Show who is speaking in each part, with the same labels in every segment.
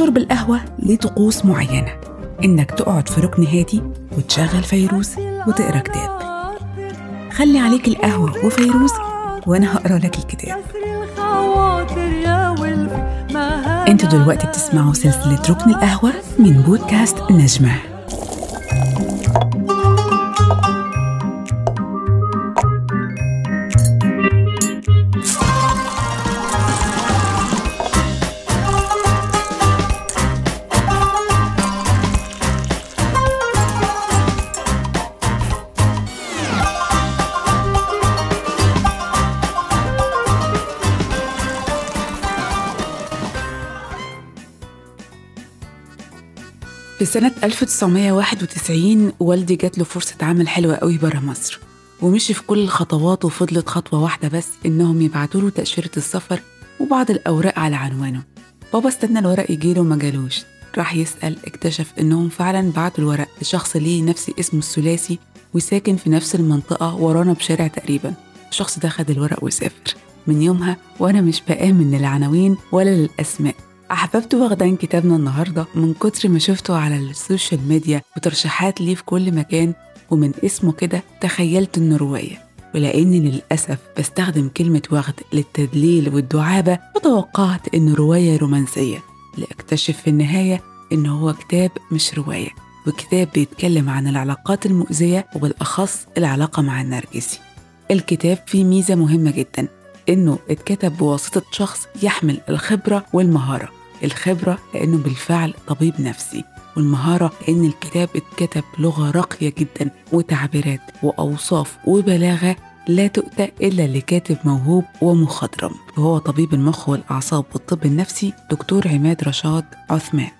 Speaker 1: شرب القهوة ليه طقوس معينة. إنك تقعد في ركن هادي وتشغل فيروز وتقرأ كتاب. خلي عليك القهوة وفيروز وأنا هقرأ لك الكتاب. إنتوا دلوقتي بتسمعوا سلسلة ركن القهوة من بودكاست نجمة. سنة 1991 والدي جات له فرصة عمل حلوة قوي برا مصر ومشي في كل الخطوات وفضلت خطوة واحدة بس إنهم يبعتوا له تأشيرة السفر وبعض الأوراق على عنوانه. بابا استنى الورق يجيله وما جالوش. راح يسأل اكتشف إنهم فعلا بعتوا الورق لشخص ليه نفس اسمه الثلاثي وساكن في نفس المنطقة ورانا بشارع تقريبا. الشخص ده خد الورق وسافر. من يومها وأنا مش بآمن للعناوين ولا للأسماء. أحببت وغدا كتابنا النهاردة من كتر ما شفته على ال social media وترشيحات ليه في كل مكان ومن اسمه كده تخيلت إنه رواية ولأني للأسف بستخدم كلمة وغد للتدليل والدعابة فتوقعت إنه رواية رومانسية لأكتشف في النهاية إنه هو كتاب مش رواية وكتاب بيتكلم عن العلاقات المؤذية وبالأخص العلاقة مع النرجسي. الكتاب فيه ميزة مهمة جدا إنه اتكتب بواسطة شخص يحمل الخبرة والمهارة. الخبرة لأنه بالفعل طبيب نفسي والمهارة لأن الكتاب اتكتب بلغة راقية جدا وتعبيرات وأوصاف وبلاغة لا تؤتى إلا لكاتب موهوب ومخضرم. وهو طبيب المخ والأعصاب والطب النفسي دكتور عماد رشاد عثمان.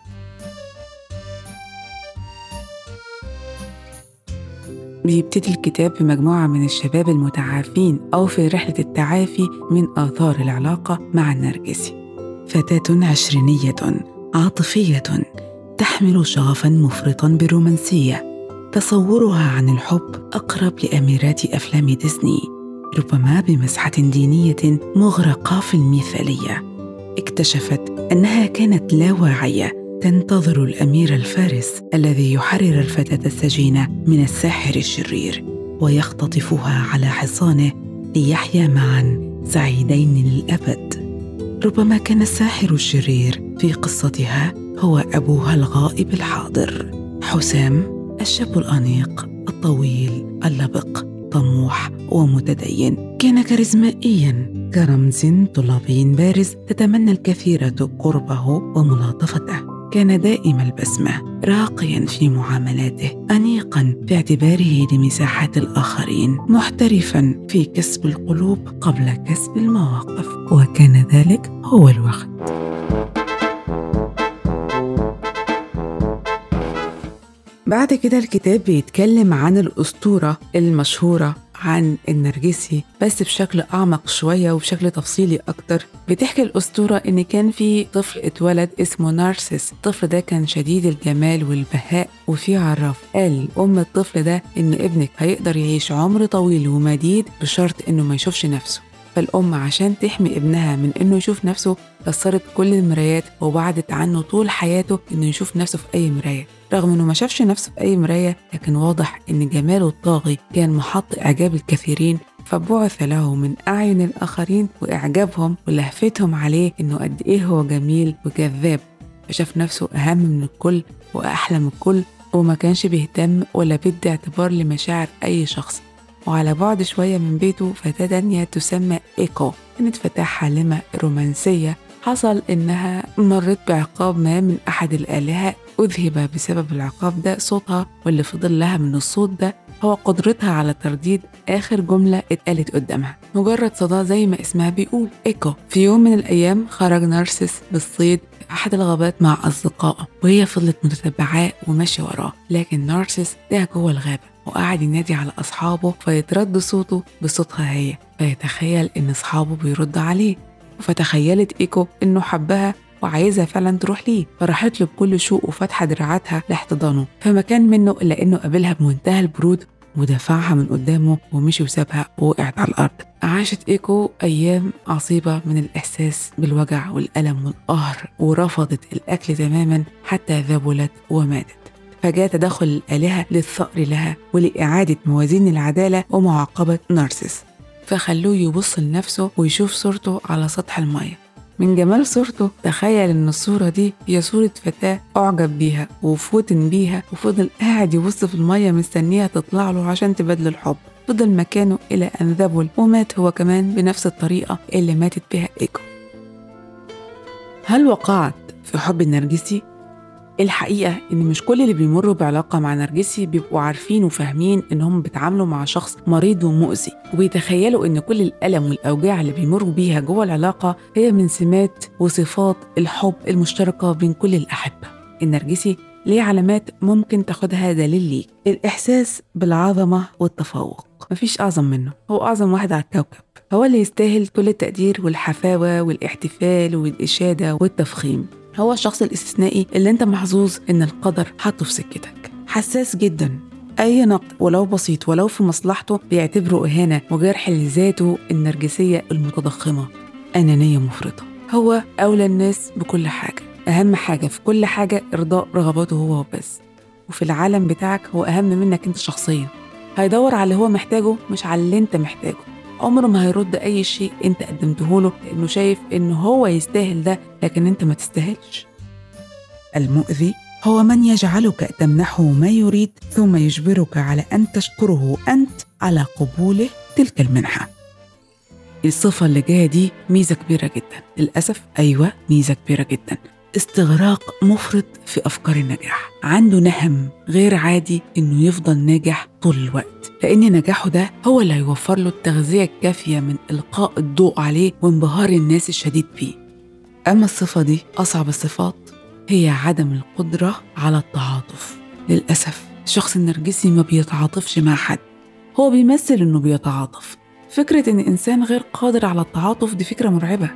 Speaker 1: بيبتدي الكتاب بمجموعة من الشباب المتعافين أو في رحلة التعافي من آثار العلاقة مع النرجسي. فتاة عشرينية عاطفية تحمل شغفا مفرطا بالرومانسية. تصورها عن الحب أقرب لأميرات أفلام ديزني ربما بمسحة دينية مغرقة في المثالية. اكتشفت أنها كانت لا واعية. تنتظر الأمير الفارس الذي يحرر الفتاة السجينه من الساحر الشرير ويختطفها على حصانه ليحيا معا سعيدين للأبد. ربما كان الساحر الشرير في قصتها هو أبوها الغائب الحاضر. حسام الشاب الأنيق الطويل اللبق طموح ومتدين. كان كاريزمائيا كرمز طلابي بارز تتمنى الكثيره قربه وملاطفته. كان دائم البسمة راقيا في معاملاته انيقا في اعتباره لمساحات الآخرين محترفا في كسب القلوب قبل كسب المواقف. وكان ذلك هو الوقت. بعد كده الكتاب بيتكلم عن الأسطورة المشهورة عن النرجسي بس بشكل أعمق شوية وبشكل تفصيلي أكتر. بتحكي الأسطورة إن كان في طفل اتولد اسمه نارسيس. الطفل ده كان شديد الجمال والبهاء وفي عراف قال أم الطفل ده إن ابنك هيقدر يعيش عمر طويل ومديد بشرط إنه ما يشوفش نفسه. فالأم عشان تحمي ابنها من إنه يشوف نفسه كسرت كل المرايات وبعدت عنه طول حياته إنه يشوف نفسه في أي مراية. رغم إنه ما شافش نفسه في أي مراية لكن واضح إن جماله الطاغي كان محط إعجاب الكثيرين فبعث له من أعين الآخرين وإعجابهم ولهفتهم عليه إنه قد إيه هو جميل وجذاب فشاف نفسه أهم من الكل وأحلى من الكل وما كانش بيهتم ولا بيدي اعتبار لمشاعر أي شخص. وعلى بعد شوية من بيته فتاة تانية تسمى إيكو كانت فتاة حالمة رومانسية. حصل إنها مرت بعقاب ما من أحد الآلهة أذهب بسبب العقاب ده صوتها واللي فضل لها من الصوت ده هو قدرتها على ترديد آخر جملة اتقالت قدامها. مجرد صدى زي ما اسمها بيقول إيكو. في يوم من الأيام خرج نارسيس بالصيد أحد الغابات مع أصدقائه وهي فضلت متتبعاه وماشية وراه. لكن نارسيس ده جوه الغابة وقعد ينادي على أصحابه فيترد صوته بصوتها هي فيتخيل إن أصحابه بيردوا عليه. فتخيلت إيكو إنه حبها وعايزها فعلا تروح ليه. فراحت له بكل شوق وفاتحة دراعاتها لاحتضانه. فما كان منه إلا إنه قابلها بمنتهى البرود ودفعها من قدامه ومشي وسابها ووقعت على الأرض. عاشت إيكو أيام عصيبة من الإحساس بالوجع والألم والقهر ورفضت الأكل تماما حتى ذبلت وماتت. فجاء تدخل الآلهة للثأر لها ولإعادة موازين العدالة ومعاقبة نارسيس. فخلوه يبص لنفسه ويشوف صورته على سطح المية. من جمال صورته تخيل إن الصورة دي هي صورة فتاة أعجب بيها وفوتن بيها وفضل قاعد يبص في المية مستنيها تطلع له عشان تبادل الحب فضل مكانه إلى أن ذبل ومات هو كمان بنفس الطريقة اللي ماتت بها إيكو هل وقعت في حب النرجسي؟ الحقيقة إن مش كل اللي بيمروا بعلاقة مع نرجسي بيبقوا عارفين وفاهمين إنهم بيتعاملوا مع شخص مريض ومؤذي. وبيتخيلوا إن كل الألم والأوجاع اللي بيمروا بيها جوه العلاقة هي من سمات وصفات الحب المشتركة بين كل الأحبة. النرجسي ليه علامات ممكن تاخدها دليل ليك؟ الإحساس بالعظمة والتفوق. مفيش أعظم منه. هو أعظم واحد على الكوكب. هو اللي يستاهل كل التقدير والحفاوة والاحتفال والإشادة والتفخيم. هو الشخص الاستثنائي اللي انت محظوظ ان القدر حطه في سكتك. حساس جدا. أي نقد ولو بسيط ولو في مصلحته بيعتبره إهانة وجرح لذاته النرجسية المتضخمة. أنانية مفرطة. هو أولى الناس بكل حاجة. أهم حاجة في كل حاجة إرضاء رغباته هو وبس. وفي العالم بتاعك هو أهم منك أنت شخصيا. هيدور على اللي هو محتاجه مش على اللي أنت محتاجه. عمره ما هيرد أي شيء أنت قدمته له لأنه شايف إنه هو يستاهل ده لكن أنت ما تستاهلش. المؤذي هو من يجعلك تمنحه ما يريد ثم يجبرك على أن تشكره أنت على قبوله تلك المنحة. الصفة اللي جاية دي ميزة كبيرة جدا. للأسف أيوة ميزة كبيرة جدا. استغراق مفرط في أفكار النجاح. عنده نهم غير عادي إنه يفضل ناجح طول الوقت. لأن نجاحه ده هو اللي هيوفر له التغذية الكافية من إلقاء الضوء عليه وانبهار الناس الشديد بيه. أما الصفة دي أصعب الصفات هي عدم القدرة على التعاطف. للأسف الشخص النرجسي ما بيتعاطفش مع حد. هو بيمثل إنه بيتعاطف. فكرة إن إنسان غير قادر على التعاطف دي فكرة مرعبة.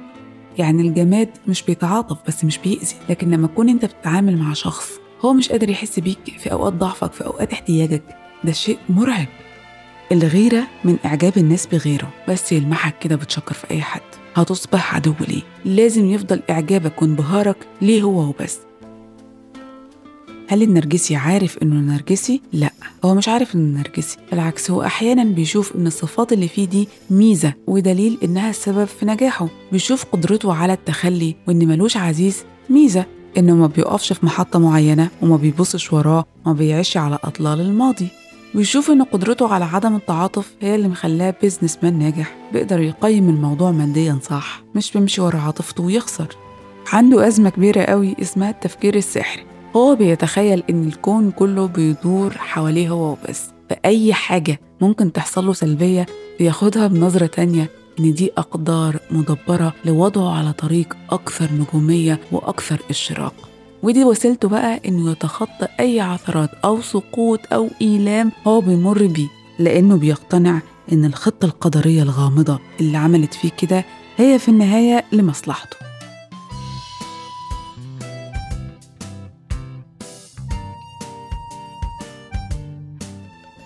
Speaker 1: يعني الجماد مش بيتعاطف بس مش بيأذي لكن لما تكون أنت بتتعامل مع شخص هو مش قادر يحس بيك في أوقات ضعفك في أوقات احتياجك. ده شيء مرعب. الغيرة من إعجاب الناس بغيره بس يلمحك كده بتشكر في أي حد. هتصبح عدو ليه. لازم يفضل إعجابك وانبهارك ليه هو وبس. هل النرجسي عارف إنه نرجسي؟ لا هو مش عارف إنه نرجسي بالعكس هو أحيانا بيشوف إن الصفات اللي فيه دي ميزة ودليل إنها السبب في نجاحه. بيشوف قدرته على التخلي وإن ملوش عزيز ميزة إنه ما بيقفش في محطة معينة وما بيبصش وراه وما بيعيش على أطلال الماضي. بيشوف إن قدرته على عدم التعاطف هي اللي مخلاه بيزنس مان ناجح بيقدر يقيم الموضوع ماديا صح مش بيمشي ورا عاطفته ويخسر. عنده أزمة كبيرة قوي اسمها التفكير السحري. هو بيتخيل إن الكون كله بيدور حواليه هو وبس فأي حاجة ممكن تحصل له سلبية بياخدها بنظرة تانية إن دي أقدار مدبرة لوضعه على طريق أكثر نجومية وأكثر إشراق. ودي وسيلته بقى إنه يتخطى أي عثرات أو سقوط أو إيلام هو بيمر بيه لأنه بيقتنع إن الخطة القدرية الغامضة اللي عملت فيه كده هي في النهاية لمصلحته.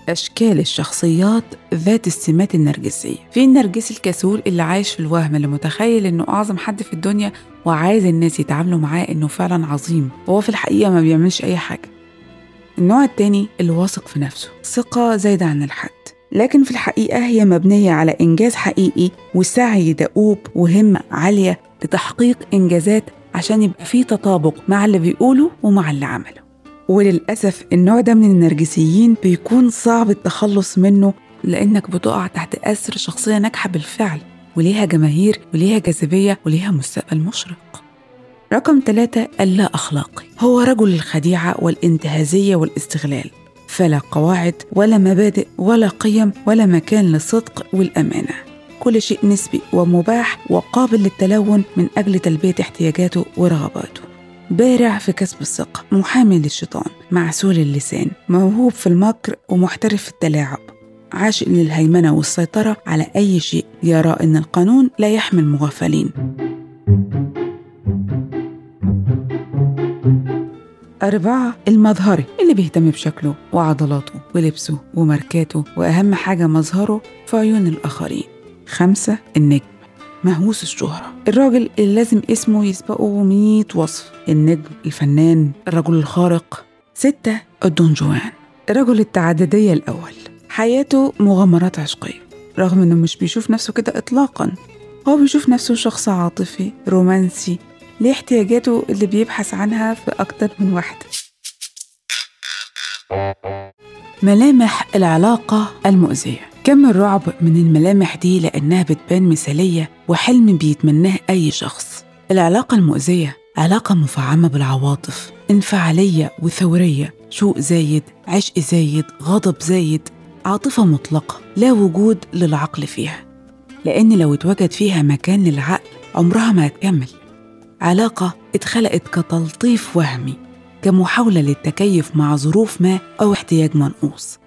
Speaker 1: أشكال الشخصيات ذات السمات النرجسية. في النرجسي الكسول اللي عايش في الوهم اللي متخيل إنه أعظم حد في الدنيا وعايز الناس يتعاملوا معاه إنه فعلا عظيم. وهو في الحقيقة ما بيعملش أي حاجة. النوع التاني اللي واثق في نفسه ثقة زايدة عن الحد. لكن في الحقيقة هي مبنية على إنجاز حقيقي وسعي دؤوب وهمة عالية لتحقيق إنجازات عشان يبقى في تطابق مع اللي بيقوله ومع اللي عمله. وللأسف النوع ده من النرجسيين بيكون صعب التخلص منه لأنك بتقع تحت أسر شخصية ناجحة بالفعل وليها جماهير وليها جاذبية وليها مستقبل مشرق. رقم ثلاثة اللا أخلاقي هو رجل الخديعة والانتهازية والاستغلال. فلا قواعد ولا مبادئ ولا قيم ولا مكان للصدق والأمانة. كل شيء نسبي ومباح وقابل للتلون من أجل تلبية احتياجاته ورغباته. بارع في كسب الثقة محامي للشيطان معسول اللسان موهوب في المكر ومحترف في التلاعب. عاشق للهيمنة والسيطرة على أي شيء يرى أن القانون لا يحمي المغفلين أربعة المظهري اللي بيهتم بشكله وعضلاته ولبسه وماركاته وأهم حاجة مظهره في عيون الآخرين. خمسة النجم. مهووس الشهرة. الراجل اللي لازم اسمه يسبقه 100 وصف. النجم الفنان الرجل الخارق. ستة الدون جوان. الرجل التعددية الأول. حياته مغامرات عشقية. رغم إنه مش بيشوف نفسه كده إطلاقا. هو بيشوف نفسه شخص عاطفي رومانسي ليه احتياجاته اللي بيبحث عنها في أكتر من واحدة. ملامح العلاقة المؤذية. كم الرعب من الملامح دي لأنها بتبان مثالية وحلم بيتمناه أي شخص. العلاقة المؤذية علاقة مفعمة بالعواطف. انفعالية وثورية. شوق زايد عشق زايد غضب زايد. عاطفة مطلقة لا وجود للعقل فيها. لأن لو اتوجد فيها مكان للعقل عمرها ما هتكمل. علاقة اتخلقت كتلطيف وهمي كمحاولة للتكيف مع ظروف ما أو احتياج منقوص.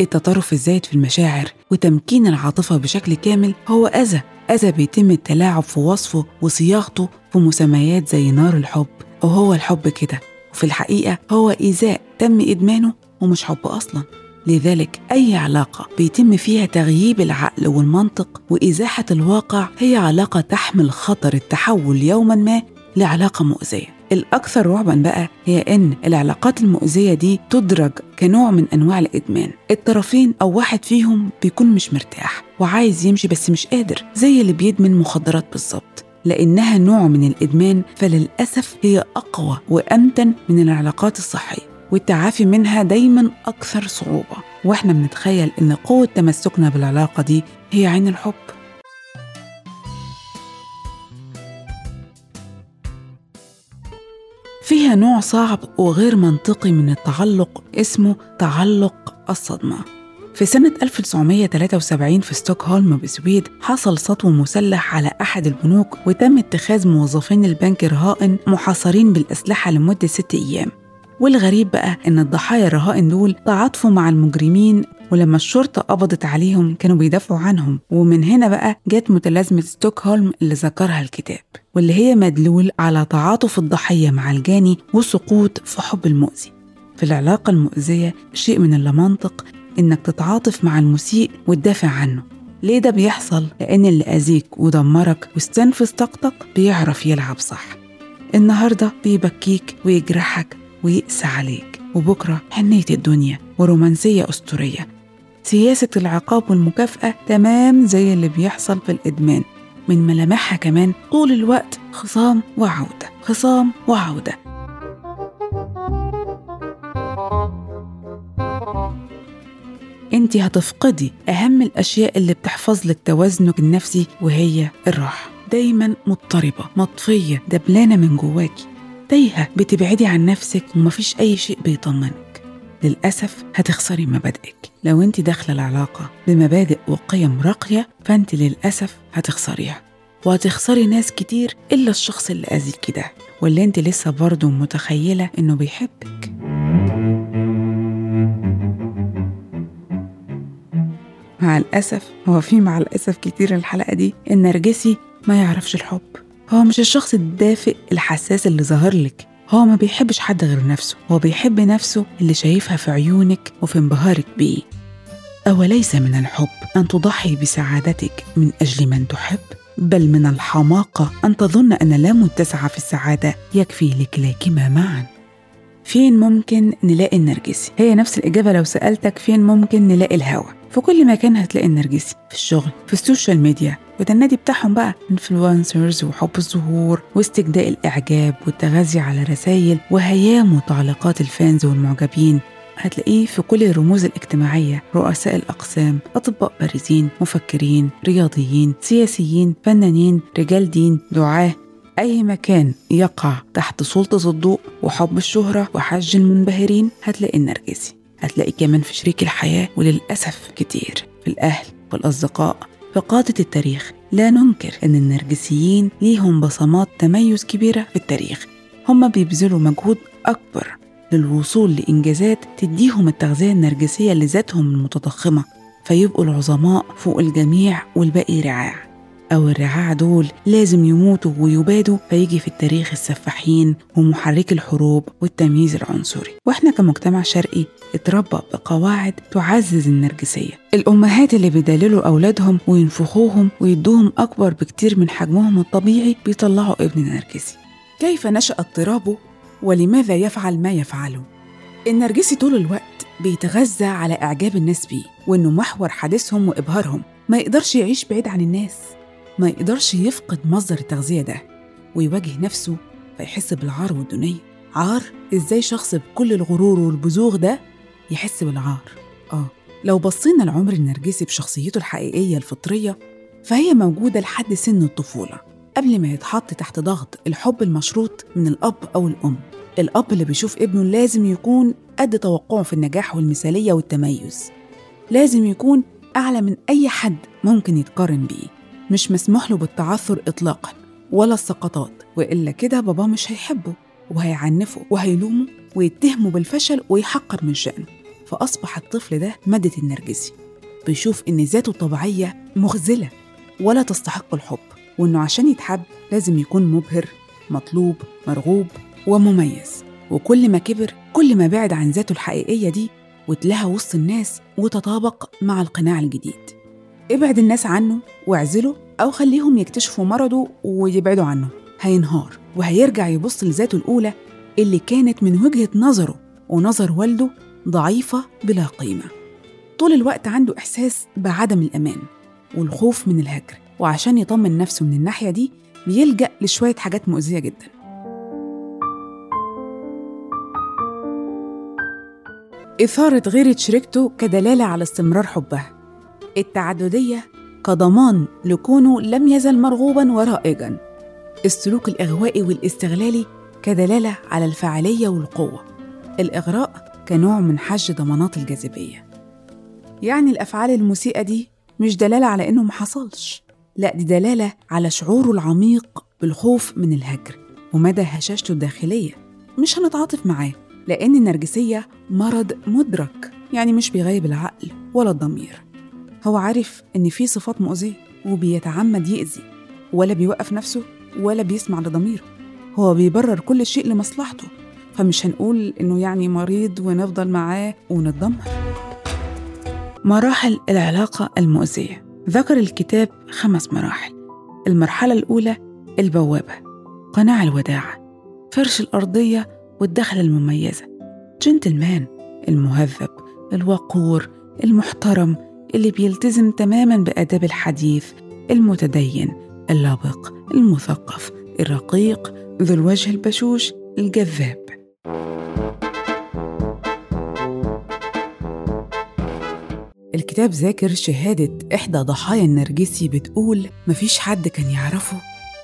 Speaker 1: التطرف الزايد في المشاعر وتمكين العاطفة بشكل كامل هو أذى. أذى بيتم التلاعب في وصفه وصياغته في مسميات زي نار الحب وهو الحب كده. وفي الحقيقة هو إيذاء تم إدمانه ومش حب أصلاً. لذلك أي علاقة بيتم فيها تغييب العقل والمنطق وإزاحة الواقع هي علاقة تحمل خطر التحول يوما ما لعلاقة مؤذية. الأكثر رعبا بقى هي إن العلاقات المؤذية دي تدرج كنوع من أنواع الإدمان. الطرفين أو واحد فيهم بيكون مش مرتاح وعايز يمشي بس مش قادر زي اللي بيدمن مخدرات بالظبط. لأنها نوع من الإدمان فللأسف هي أقوى وأمتن من العلاقات الصحية والتعافي منها دايما أكثر صعوبة. وإحنا بنتخيل إن قوة تمسكنا بالعلاقة دي هي عين الحب. فيها نوع صعب وغير منطقي من التعلق اسمه تعلق الصدمة. في سنة 1973 في ستوكهولم بسويد حصل سطو مسلح على أحد البنوك وتم اتخاذ موظفين البنك رهائن محاصرين بالأسلحة لمدة ست أيام. والغريب بقى إن الضحايا الرهائن دول تعاطفوا مع المجرمين ولما الشرطة قبضت عليهم كانوا بيدافعوا عنهم. ومن هنا بقى جت متلازمة ستوكهولم اللي ذكرها الكتاب واللي هي مدلول على تعاطف الضحية مع الجاني وسقوط في حب المؤذي. في العلاقة المؤذية شيء من اللامنطق إنك تتعاطف مع المسيء وتدافع عنه. ليه ده بيحصل؟ لأن اللي أذيك ودمرك واستنفذ طاقتك بيعرف يلعب صح. النهاردة بيبكيك ويجرحك ويقسى عليك. وبكرة حنية الدنيا ورومانسية أسطورية. سياسة العقاب والمكافأة تمام زي اللي بيحصل في الإدمان. من ملامحها كمان طول الوقت خصام وعودة خصام وعودة. انت هتفقدي أهم الأشياء اللي بتحفظ لك توازنك النفسي وهي الراحة. دايما مضطربة مطفية دبلانة من جواكي. تايهة بتبعدي عن نفسك ومفيش أي شيء بيطمنك للأسف هتخسري مبادئك. لو انت داخلة العلاقة بمبادئ وقيم راقية فانت للأسف هتخسريها. وهتخسري ناس كتير إلا الشخص اللي أذيكي ده. واللي انت لسه برضه متخيلة إنه بيحبك. مع الأسف هو في مع الأسف كتير الحلقة دي النرجسي ما يعرفش الحب. هو مش الشخص الدافئ الحساس اللي ظاهر لك. هو ما بيحبش حد غير نفسه هو بيحب نفسه اللي شايفها في عيونك وفي انبهارك بيه. أوليس من الحب أن تضحي بسعادتك من أجل من تحب بل من الحماقة أن تظن أن لا متسع في السعادة يكفي لكلاكما معا. فين ممكن نلاقي النرجسي؟ هي نفس الإجابة لو سألتك فين ممكن نلاقي الهوى في كل مكان هتلاقي النرجسي في الشغل في ال social media. وده النادي بتاعهم بقى influencers وحب الظهور واستجداء الإعجاب والتغذي على رسائل وهيام وتعليقات ال fans والمعجبين. هتلاقيه في كل الرموز الاجتماعية رؤساء الأقسام أطباء بارزين مفكرين رياضيين سياسيين فنانين رجال دين دعاة. أي مكان يقع تحت سلطة الضوء وحب الشهرة وحج المنبهرين هتلاقي النرجسي. هتلاقي كمان في شريك الحياة وللأسف كتير في الأهل والأصدقاء. في قادة التاريخ لا ننكر أن النرجسيين ليهم بصمات تميز كبيرة في التاريخ. هم بيبذلوا مجهود أكبر للوصول لإنجازات تديهم التغذية النرجسية لذاتهم المتضخمة فيبقوا العظماء فوق الجميع والباقي رعاع. أو الرعاع دول لازم يموتوا ويبادوا فيجي في التاريخ السفاحين ومحركي الحروب والتمييز العنصري. وإحنا كمجتمع شرقي اتربى بقواعد تعزز النرجسية. الأمهات اللي بيدللوا أولادهم وينفخوهم ويدوهم أكبر بكتير من حجمهم الطبيعي بيطلعوا ابن نرجسي. كيف نشأ اضطرابه ولماذا يفعل ما يفعله؟ النرجسي طول الوقت بيتغذى على إعجاب الناس بيه وإنه محور حديثهم وإبهارهم. ما يقدرش يعيش بعيد عن الناس. ما يقدرش يفقد مصدر التغذية ده ويواجه نفسه فيحس بالعار والدنيا عار؟ إزاي شخص بكل الغرور والبزوغ ده يحس بالعار؟ آه لو بصينا لعمر النرجسي بشخصيته الحقيقية الفطرية فهي موجودة لحد سن الطفولة قبل ما يتحط تحت ضغط الحب المشروط من الأب أو الأم. الأب اللي بيشوف ابنه لازم يكون قد توقعه في النجاح والمثالية والتميز. لازم يكون أعلى من أي حد ممكن يتقارن بيه. مش مسموح له بالتعثر إطلاقا ولا السقطات. وإلا كده باباه مش هيحبه وهيعنفه وهيلومه ويتهمه بالفشل ويحقر من شأنه. فأصبح الطفل ده مادة النرجسي. بيشوف إن ذاته الطبيعية مخزلة ولا تستحق الحب. وإنه عشان يتحب لازم يكون مبهر مطلوب مرغوب ومميز. وكل ما كبر كل ما بعد عن ذاته الحقيقية دي وتلاها وسط الناس وتطابق مع القناع الجديد. ابعد الناس عنه واعزله أو خليهم يكتشفوا مرضه ويبعدوا عنه. هينهار وهيرجع يبص لذاته الأولى اللي كانت من وجهة نظره ونظر والده ضعيفة بلا قيمة. طول الوقت عنده إحساس بعدم الأمان والخوف من الهجر وعشان يطمن نفسه من الناحية دي بيلجأ لشوية حاجات مؤذية جدا. إثارة غيرة شريكته كدلالة على استمرار حبها. التعددية كضمان لكونه لم يزل مرغوبا ورائجا. السلوك الإغوائي والاستغلالي كدلالة على الفاعلية والقوة. الإغراء كنوع من حج ضمانات الجاذبية. يعني الأفعال المسيئة دي مش دلالة على إنه محصلش. لا دي دلالة على شعوره العميق بالخوف من الهجر ومدى هشاشته الداخلية. مش هنتعاطف معاه لأن النرجسية مرض مدرك يعني مش بيغيب العقل ولا الضمير. هو عارف إن في صفات مؤذية وبيتعمد يأذي ولا بيوقف نفسه ولا بيسمع لضميره. هو بيبرر كل شيء لمصلحته فمش هنقول إنه يعني مريض ونفضل معاه ونتدمر. مراحل العلاقة المؤذية. ذكر الكتاب خمس مراحل. المرحلة الأولى البوابة. قناع الوداعة فرش الأرضية والدخلة المميزة. جنتلمان المهذب الوقور المحترم اللي بيلتزم تماما بآداب الحديث المتدين اللبق المثقف الرقيق ذو الوجه البشوش الجذاب. الكتاب ذاكر شهادة إحدى ضحايا النرجسي بتقول مفيش حد كان يعرفه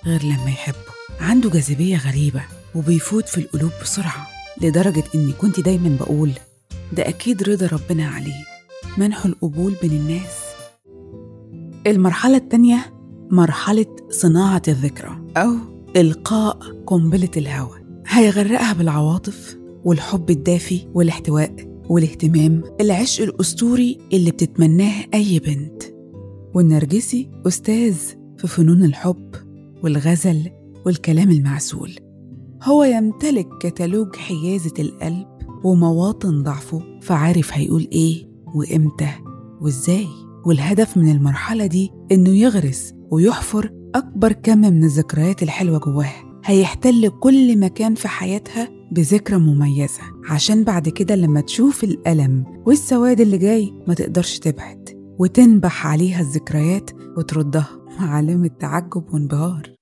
Speaker 1: غير لما يحبه. عنده جاذبية غريبة وبيفوت في القلوب بسرعة لدرجة إني كنت دايما بقول ده أكيد رضا ربنا عليه. منح القبول بين الناس. المرحلة التانية مرحلة صناعة الذكرى أو إلقاء قنبلة الهوى. هيغرقها بالعواطف والحب الدافي والاحتواء والاهتمام العشق الأسطوري اللي بتتمناه أي بنت. والنرجسي أستاذ في فنون الحب والغزل والكلام المعسول. هو يمتلك كتالوج حيازة القلب ومواطن ضعفه فعارف هيقول إيه. وإمتى وإزاي والهدف من المرحلة دي إنه يغرس ويحفر أكبر كم من الذكريات الحلوة جواها هيحتل كل مكان في حياتها بذكرى مميزة عشان بعد كده لما تشوف الألم والسواد اللي جاي ما تقدرش تبعد وتنبح عليها الذكريات وتردها علامة تعجب وانبهار.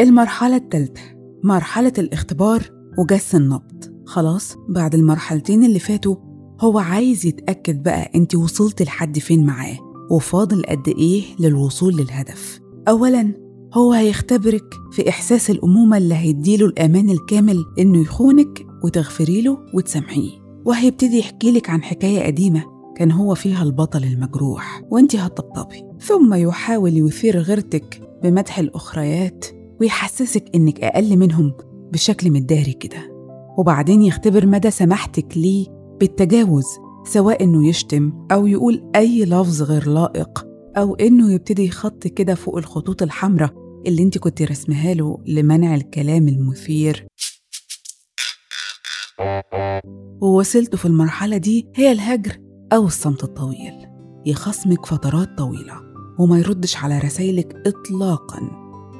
Speaker 1: المرحلة الثالثة مرحلة الاختبار وجس النبض. خلاص بعد المرحلتين اللي فاتوا هو عايز يتأكد بقى انت وصلت لحد فين معاه وفاضل قد إيه للوصول للهدف. أولا هو هيختبرك في إحساس الأمومة اللي هيديله الأمان الكامل إنه يخونك وتغفري له وتسامحيه. وهيبتدي يحكي لك عن حكاية قديمة كان هو فيها البطل المجروح وانت هتطبطبي. ثم يحاول يثير غيرتك بمدح الأخريات ويحسسك إنك أقل منهم بشكل مداري كده وبعدين يختبر مدى سماحتك ليه بالتجاوز سواء إنه يشتم أو يقول أي لفظ غير لائق أو إنه يبتدي يخط كده فوق الخطوط الحمراء اللي أنت كنت رسمها له لمنع الكلام المثير. ووسيلته في المرحلة دي هي الهجر أو الصمت الطويل. يخصمك فترات طويلة وما يردش على رسايلك إطلاقا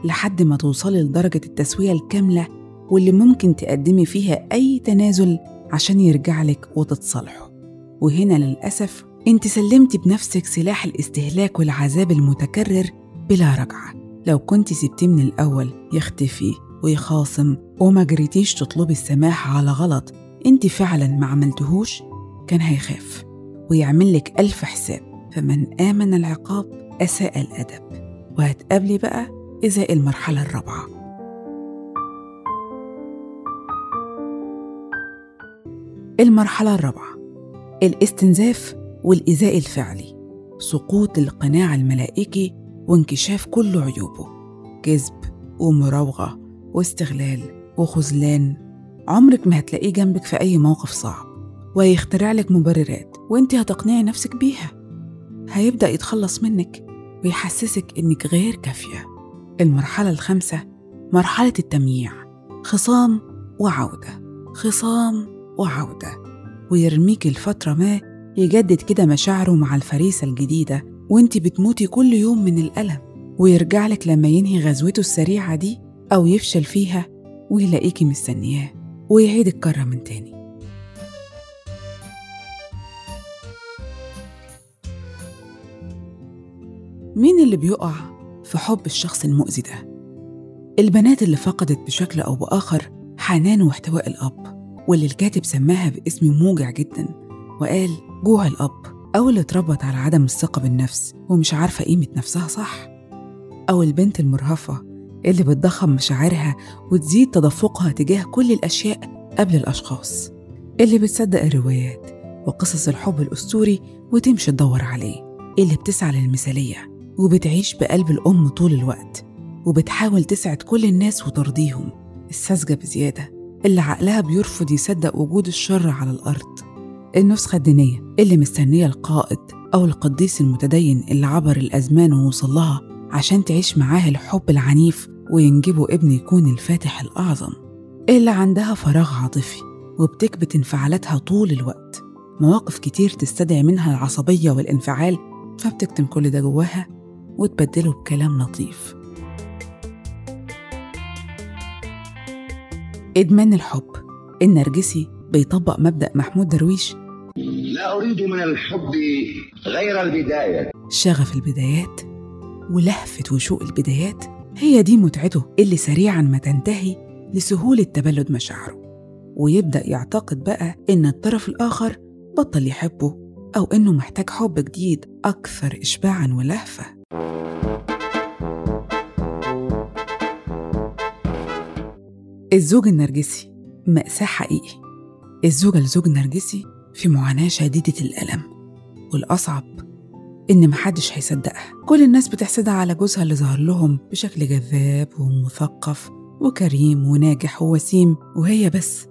Speaker 1: لحد ما توصلي لدرجة التسوية الكاملة واللي ممكن تقدمي فيها أي تنازل عشان يرجع لك وتتصالحوا. وهنا للأسف أنت سلمتي بنفسك سلاح الاستهلاك والعذاب المتكرر بلا رجعة. لو كنت سبتيه من الأول يختفي ويخاصم وما جريتيش تطلبي السماح على غلط أنت فعلا ما عملتهوش كان هيخاف ويعمل لك ألف حساب. فمن آمن العقاب أساء الأدب. وهتقابلي بقى إزاء المرحلة الرابعة. المرحلة الرابعة الاستنزاف والإيذاء الفعلي سقوط القناع الملائكي وانكشاف كل عيوبه كذب ومراوغة واستغلال وخذلان. عمرك ما هتلاقيه جنبك في أي موقف صعب وهيخترع لك مبررات وانت هتقنعي نفسك بيها. هيبدأ يتخلص منك ويحسسك إنك غير كافية. المرحلة الخامسة مرحلة التمييع خصام وعودة خصام وعودة. ويرميك لفترة ما يجدد كده مشاعره مع الفريسة الجديدة وانت بتموتي كل يوم من الألم. ويرجع لك لما ينهي غزوته السريعة دي أو يفشل فيها ويلاقيكي مستنياه. ويعيد الكرة من تاني. مين اللي بيقع في حب الشخص المؤذي ده؟ البنات اللي فقدت بشكل أو بآخر حنان واحتواء الأب. واللي الكاتب سماها باسم موجع جدا وقال جوع الأب أو اللي اتربت على عدم الثقة بالنفس ومش عارفة قيمة نفسها صح. أو البنت المرهفة اللي بتضخم مشاعرها وتزيد تدفقها تجاه كل الأشياء قبل الأشخاص. اللي بتصدق الروايات وقصص الحب الأسطوري وتمشي تدور عليه. اللي بتسعى للمثالية وبتعيش بقلب الأم طول الوقت وبتحاول تسعد كل الناس وترضيهم. الساذجة بزيادة. اللي عقلها بيرفض يصدق وجود الشر على الأرض. النسخة الدينية اللي مستنية القائد أو القديس المتدين اللي عبر الأزمان ووصل لها عشان تعيش معاه الحب العنيف وينجبه ابن يكون الفاتح الأعظم. اللي عندها فراغ عاطفي وبتكبت انفعالاتها طول الوقت. مواقف كتير تستدعي منها العصبية والانفعال فبتكتم كل ده جواها وتبدله بكلام لطيف. إدمان الحب. النرجسي بيطبق مبدأ محمود درويش.
Speaker 2: لا أريد من الحب غير البداية.
Speaker 1: شغف البدايات ولهفة وشوق البدايات هي دي متعته اللي سريعا ما تنتهي لسهولة تبلد مشاعره. ويبدأ يعتقد بقى إن الطرف الآخر بطل يحبه أو إنه محتاج حب جديد أكثر إشباعا ولهفة. الزوج النرجسي. مأساة حقيقي. الزوجة لزوج نرجسي في معاناة شديدة الألم والأصعب إن محدش هيصدقها. كل الناس بتحسدها على جوزها اللي ظهر لهم بشكل جذاب ومثقف وكريم وناجح ووسيم وهي بس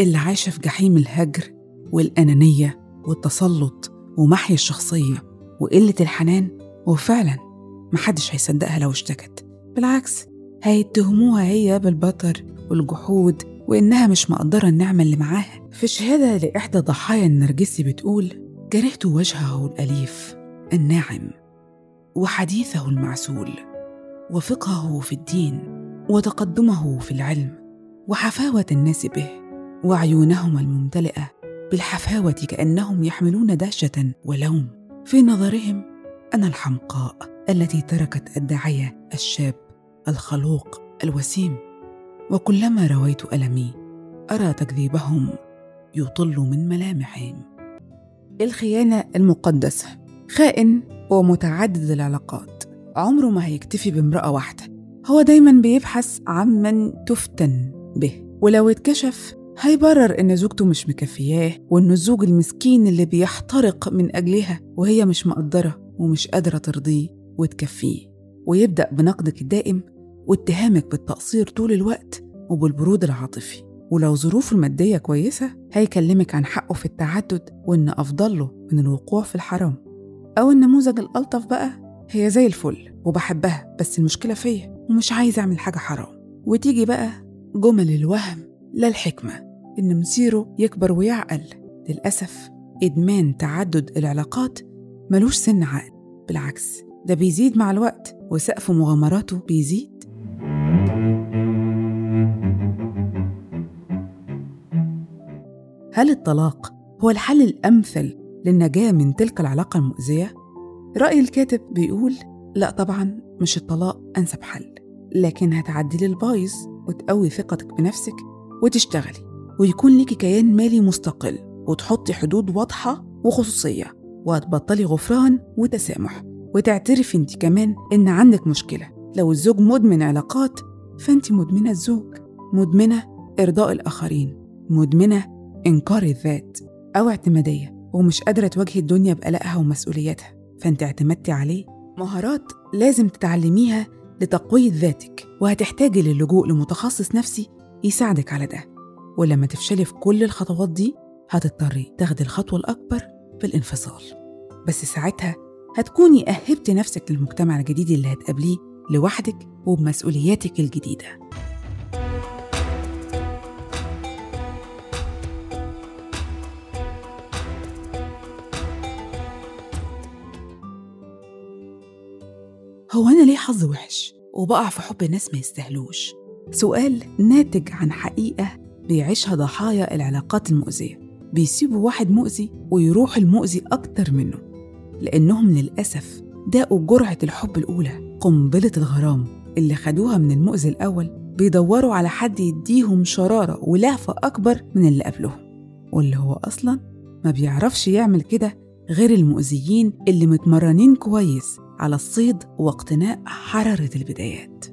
Speaker 1: اللي عايشة في جحيم الهجر والأنانية والتسلط ومحي الشخصية وقلة الحنان وفعلا محدش هيصدقها لو اشتكت. بالعكس هيتهموها هي بالبطر والجحود وإنها مش مقدرة النعمة اللي معاها. في شهادة لإحدى ضحايا النرجسي بتقول كرهت وجهه الأليف الناعم وحديثه المعسول وفقهه في الدين وتقدمه في العلم وحفاوة الناس به وعيونهما الممتلئة بالحفاوة كأنهم يحملون دهشة ولوم. في نظرهم أنا الحمقاء التي تركت الداعية الشاب الخلوق الوسيم. وكلما رويت ألمي أرى تكذيبهم يطل من ملامحهم. الخيانة المقدسة خائن ومتعدد العلاقات. عمره ما هيكتفي بامرأة واحدة هو دايما بيبحث عن من تفتن به. ولو اتكشف هيبرر إن زوجته مش مكفياه وإنه الزوج المسكين اللي بيحترق من أجلها وهي مش مقدرة ومش قادرة ترضيه وتكفيه. ويبدأ بنقدك الدائم واتهامك بالتقصير طول الوقت وبالبرود العاطفي. ولو ظروفه المادية كويسة هيكلمك عن حقه في التعدد وإن أفضل له من الوقوع في الحرام. أو النموذج الألطف بقى هي زي الفل وبحبها بس المشكلة فيا ومش عايز أعمل حاجة حرام. وتيجي بقى جمل الوهم لا الحكمة إن مصيره يكبر ويعقل. للأسف إدمان تعدد العلاقات ملوش سن عقل. بالعكس ده بيزيد مع الوقت وسقف مغامراته بيزيد. هل الطلاق هو الحل الأمثل للنجاة من تلك العلاقة المؤذية؟ رأي الكاتب بيقول لا طبعا مش الطلاق أنسب حل لكن هتعدلي البايظ وتقوي ثقتك بنفسك وتشتغلي ويكون ليكي كيان مالي مستقل وتحطي حدود واضحة وخصوصية وهتبطلي غفران وتسامح وتعترفي انت كمان إن عندك مشكلة لو الزوج مدمن علاقات فانت مدمنة الزوج مدمنة إرضاء الآخرين مدمنة إنكار الذات أو اعتمادية ومش قادرة تواجهي الدنيا بقلقها ومسؤولياتها. فأنت اعتمدتي عليه مهارات لازم تتعلميها لتقوية ذاتك وهتحتاجي للجوء لمتخصص نفسي يساعدك على ده. ولما تفشلي في كل الخطوات دي هتضطري تاخدي الخطوة الأكبر في الانفصال. بس ساعتها هتكوني أهبتي نفسك للمجتمع الجديد اللي هتقابليه لوحدك وبمسؤولياتك الجديدة. هو أنا ليه حظ وحش وبقع في حب ناس ما يستاهلوش؟ سؤال ناتج عن حقيقة بيعيشها ضحايا العلاقات المؤذية. بيسيبوا واحد مؤذي ويروح المؤذي أكتر منه لأنهم للأسف داقوا جرعة الحب الأولى قنبلة الغرام. اللي خدوها من المؤذي الأول بيدوروا على حد يديهم شرارة ولهفة أكبر من اللي قبلهم. واللي هو أصلا ما بيعرفش يعمل كده غير المؤذيين اللي متمرنين كويس. على الصيد واقتناء حرارة البدايات.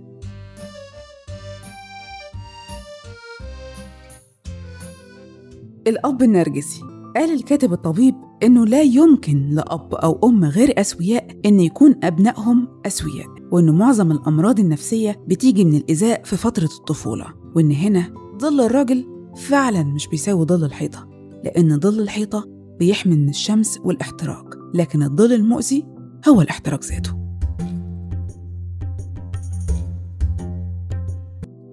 Speaker 1: الأب النرجسي قال الكاتب الطبيب إنه لا يمكن لأب أو أم غير أسوياء إن يكون أبنائهم أسوياء وإن معظم الأمراض النفسية بتيجي من الإيذاء في فترة الطفولة وإن هنا ظل الراجل فعلا مش بيساوي ظل الحيطة لأن ظل الحيطة بيحمي من الشمس والاحتراق لكن الظل المؤذي هو الاحتراق ذاته.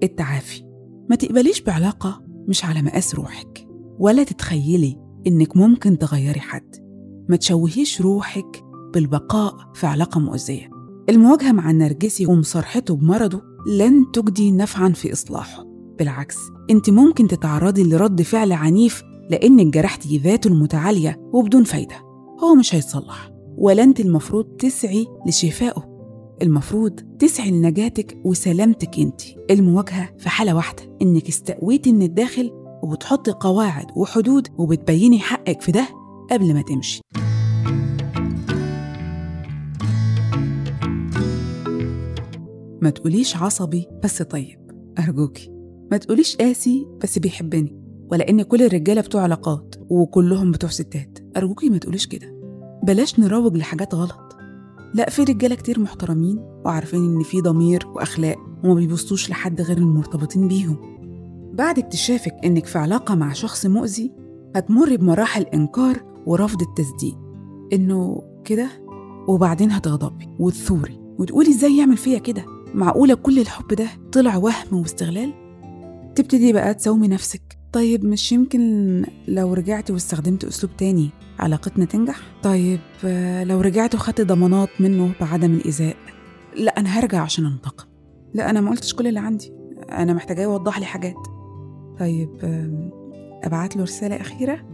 Speaker 1: التعافي. ما تقبليش بعلاقة مش على مقاس روحك ولا تتخيلي إنك ممكن تغيري حد. ما تشوهيش روحك بالبقاء في علاقة مؤذية. المواجهة مع النرجسي ومصارحته بمرضه لن تجدي نفعا في إصلاحه. بالعكس أنت ممكن تتعرضي لرد فعل عنيف لأنك جرحتي ذاته المتعالية وبدون فايدة. هو مش هيتصلح. ولا أنت المفروض تسعي لشفائه. المفروض تسعي لنجاتك وسلامتك أنت. المواجهة في حالة واحدة إنك استقويتي من الداخل وبتحطي قواعد وحدود وبتبيني حقك في ده قبل ما تمشي. ما تقوليش عصبي بس طيب أرجوكي. ما تقوليش قاسي بس بيحبني ولا إن كل الرجالة بتوع علاقات وكلهم بتوع ستات. أرجوكي ما تقوليش كده. بلاش نروج لحاجات غلط. لا في رجالة كتير محترمين وعارفين إن في ضمير وأخلاق وما بيبصوش لحد غير المرتبطين بيهم. بعد اكتشافك إنك في علاقة مع شخص مؤذي هتمر بمراحل إنكار ورفض التصديق. إنه كده؟ وبعدين هتغضبي وتثوري وتقولي إزاي يعمل فيا كده؟ معقولة كل الحب ده طلع وهم واستغلال؟ تبتدي بقى تساومي نفسك طيب مش يمكن لو رجعت واستخدمت أسلوب تاني علاقتنا تنجح؟ طيب آه، لو رجعت وخدت ضمانات منه بعدم الإيذاء لا أنا هرجع عشان أنتقم. لا أنا ما قلتش كل اللي عندي. أنا محتاجاه يوضح لي حاجات. طيب أبعت له رسالة أخيرة؟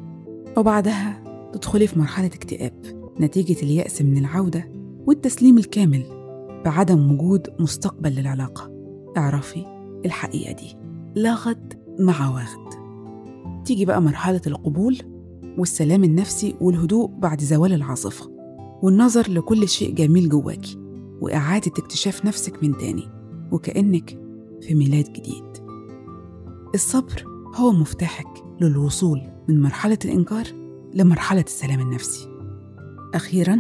Speaker 1: وبعدها تدخلي في مرحلة اكتئاب نتيجة اليأس من العودة والتسليم الكامل بعدم وجود مستقبل للعلاقة. اعرفي الحقيقة دي. لا غد مع واخد تيجي بقى مرحلة القبول والسلام النفسي والهدوء بعد زوال العاصفة والنظر لكل شيء جميل جواكي وإعادة اكتشاف نفسك من تاني وكأنك في ميلاد جديد. الصبر هو مفتاحك للوصول من مرحلة الإنكار لمرحلة السلام النفسي. أخيراً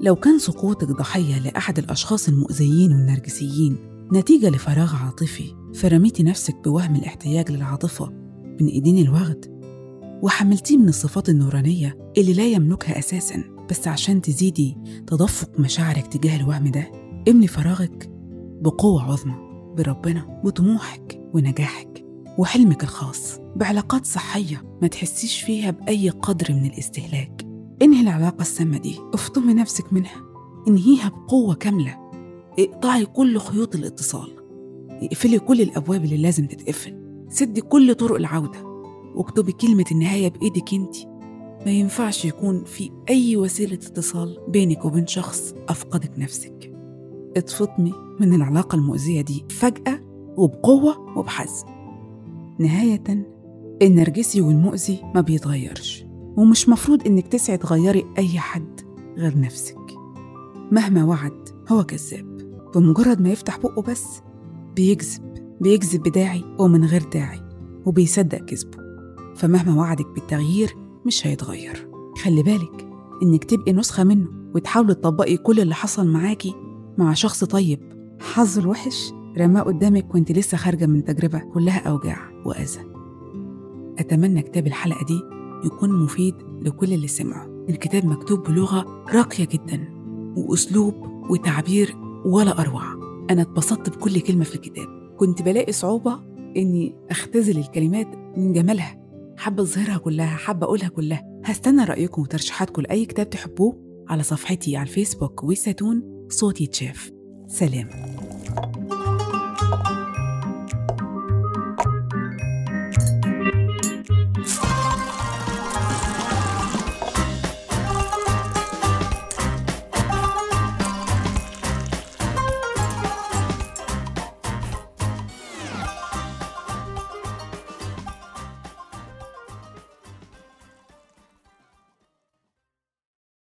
Speaker 1: لو كان سقوطك ضحية لأحد الأشخاص المؤذيين والنرجسيين نتيجة لفراغ عاطفي فرميتي نفسك بوهم الاحتياج للعاطفة بين إيدين الوغد وحملتيه من الصفات النورانية اللي لا يملكها أساساً بس عشان تزيدي تدفق مشاعرك تجاه الوهم ده. املي فراغك بقوة عظمى بربنا وطموحك ونجاحك وحلمك الخاص بعلاقات صحية ما تحسيش فيها بأي قدر من الاستهلاك. انهي العلاقة السامة دي؟ افطمي نفسك منها. انهيها بقوة كاملة. اقطعي كل خيوط الاتصال. اقفلي كل الأبواب اللي لازم تتقفل. سدي كل طرق العودة. واكتبي كلمة النهاية بإيدك انت ما ينفعش يكون في أي وسيلة اتصال بينك وبين شخص أفقدك نفسك. اتفطمي من العلاقة المؤذية دي فجأة وبقوة وبحزم. نهاية النرجسي والمؤذي ما بيتغيرش. ومش مفروض إنك تسعي تغيري أي حد غير نفسك. مهما وعد هو كذاب. بمجرد ما يفتح بقه بس بيكذب بيكذب بداعي ومن غير داعي وبيصدق كذبه فمهما وعدك بالتغيير مش هيتغير. خلي بالك إنك تبقي نسخة منه وتحاولي تطبقي كل اللي حصل معاكي مع شخص طيب. حظه الوحش رماه قدامك وانت لسه خارجة من تجربة كلها أوجاع وأذى. أتمنى كتاب الحلقة دي يكون مفيد لكل اللي سمعه. الكتاب مكتوب بلغة راقية جدا وأسلوب وتعبير ولا أروع. أنا اتبسطت بكل كلمة في الكتاب. كنت بلاقي صعوبة إني أختزل الكلمات من جمالها حابة أظهرها كلها حابة أقولها كلها. هستنى رأيكم وترشيحاتكم لأي كتاب تحبوه على صفحتي على الفيسبوك ويساتون صوتي تشاف سلام.